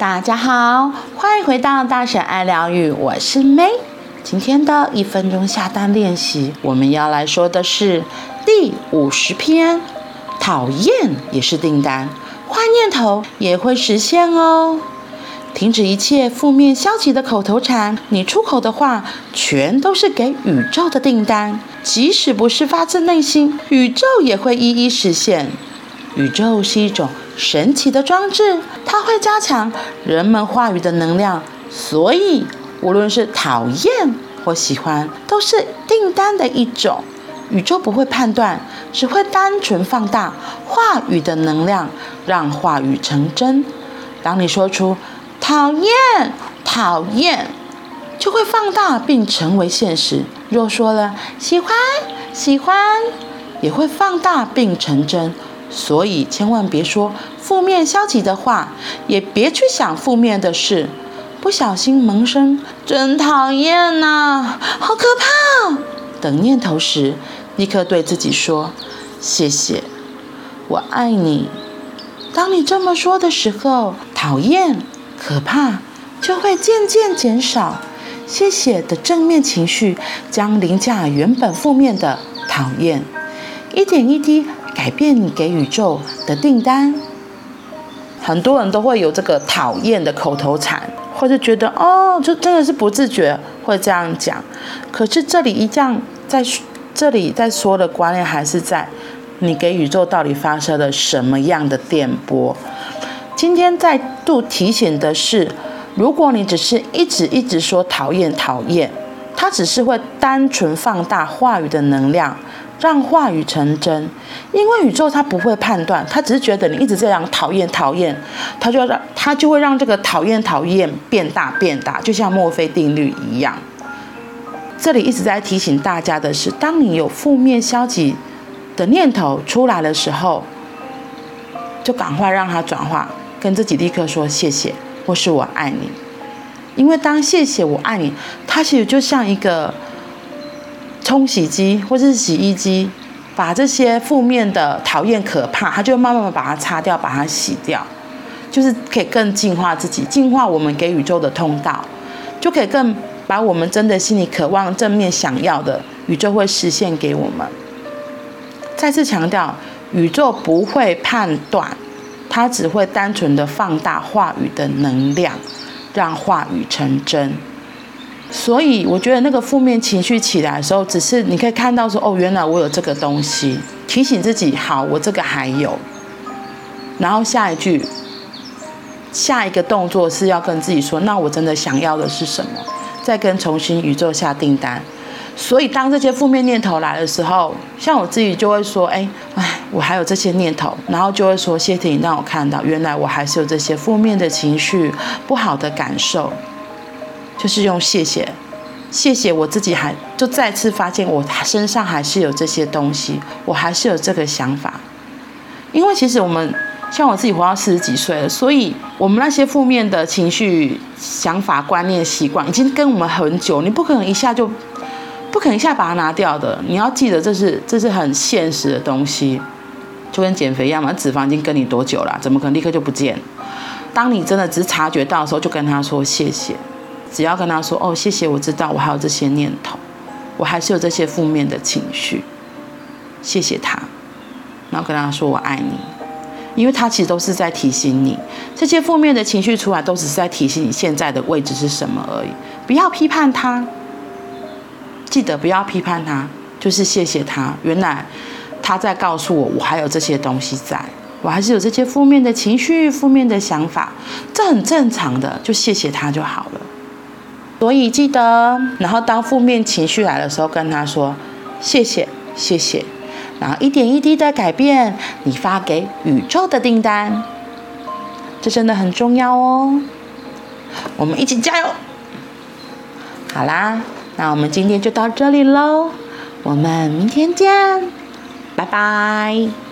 大家好，欢迎回到大婶爱疗愈，我是 May。今天的一分钟下单练习，我们要来说的是第五十篇。讨厌也是订单，坏念头也会实现哦。停止一切负面消极的口头禅，你出口的话全都是给宇宙的订单，即使不是发自内心，宇宙也会一一实现。宇宙是一种神奇的装置，它会加强人们话语的能量，所以无论是讨厌或喜欢，都是订单的一种。宇宙不会判断，只会单纯放大话语的能量，让话语成真。当你说出“讨厌，讨厌”，就会放大并成为现实。若说了“喜欢，喜欢”，也会放大并成真。所以，千万别说负面消极的话，也别去想负面的事。不小心萌生“真讨厌呐，好可怕”等念头时，立刻对自己说：“谢谢，我爱你。”当你这么说的时候，讨厌、可怕就会渐渐减少。谢谢的正面情绪将凌驾原本负面的讨厌，一点一滴。改变你给宇宙的订单。很多人都会有这个讨厌的口头禅，或者觉得哦，就真的是不自觉会这样讲。可是这里一样，在这里在说的观念还是在你给宇宙到底发射了什么样的电波。今天再度提醒的是，如果你只是一直一直说讨厌讨厌，它只是会单纯放大话语的能量。让话语成真，因为宇宙它不会判断，它只是觉得你一直这样讨厌讨厌，它就让它就会让这个讨厌讨厌变大变大，就像墨菲定律一样。这里一直在提醒大家的是，当你有负面消极的念头出来的时候，就赶快让它转化，跟自己立刻说谢谢，或是我爱你。因为当谢谢我爱你，它其实就像一个。冲洗机或者是洗衣机，把这些负面的讨厌、可怕，它就慢慢的把它擦掉，把它洗掉，就是可以更净化自己，净化我们给宇宙的通道，就可以更把我们真的心里渴望、正面想要的，宇宙会实现给我们。再次强调，宇宙不会判断，它只会单纯的放大话语的能量，让话语成真。所以我觉得那个负面情绪起来的时候，只是你可以看到说，哦，原来我有这个东西，提醒自己，好，我这个还有。然后下一句，下一个动作是要跟自己说，那我真的想要的是什么？再跟重新宇宙下订单。所以当这些负面念头来的时候，像我自己就会说，哎，哎，我还有这些念头，然后就会说，谢谢你让我看到，原来我还是有这些负面的情绪，不好的感受。就是用谢谢，谢谢我自己还就再次发现我身上还是有这些东西，我还是有这个想法。因为其实我们像我自己活到四十几岁了，所以我们那些负面的情绪、想法、观念、习惯已经跟我们很久，你不可能一下就不可能一下把它拿掉的。你要记得，这是这是很现实的东西，就跟减肥一样嘛，脂肪已经跟你多久了？怎么可能立刻就不见？当你真的只察觉到的时候，就跟他说谢谢。只要跟他说哦，谢谢，我知道我还有这些念头，我还是有这些负面的情绪，谢谢他，然后跟他说我爱你，因为他其实都是在提醒你，这些负面的情绪出来都只是在提醒你现在的位置是什么而已，不要批判他，记得不要批判他，就是谢谢他，原来他在告诉我，我还有这些东西在，我还是有这些负面的情绪、负面的想法，这很正常的，就谢谢他就好了。所以记得，然后当负面情绪来的时候，跟他说谢谢谢谢，然后一点一滴的改变你发给宇宙的订单，这真的很重要哦。我们一起加油！好啦，那我们今天就到这里喽，我们明天见，拜拜。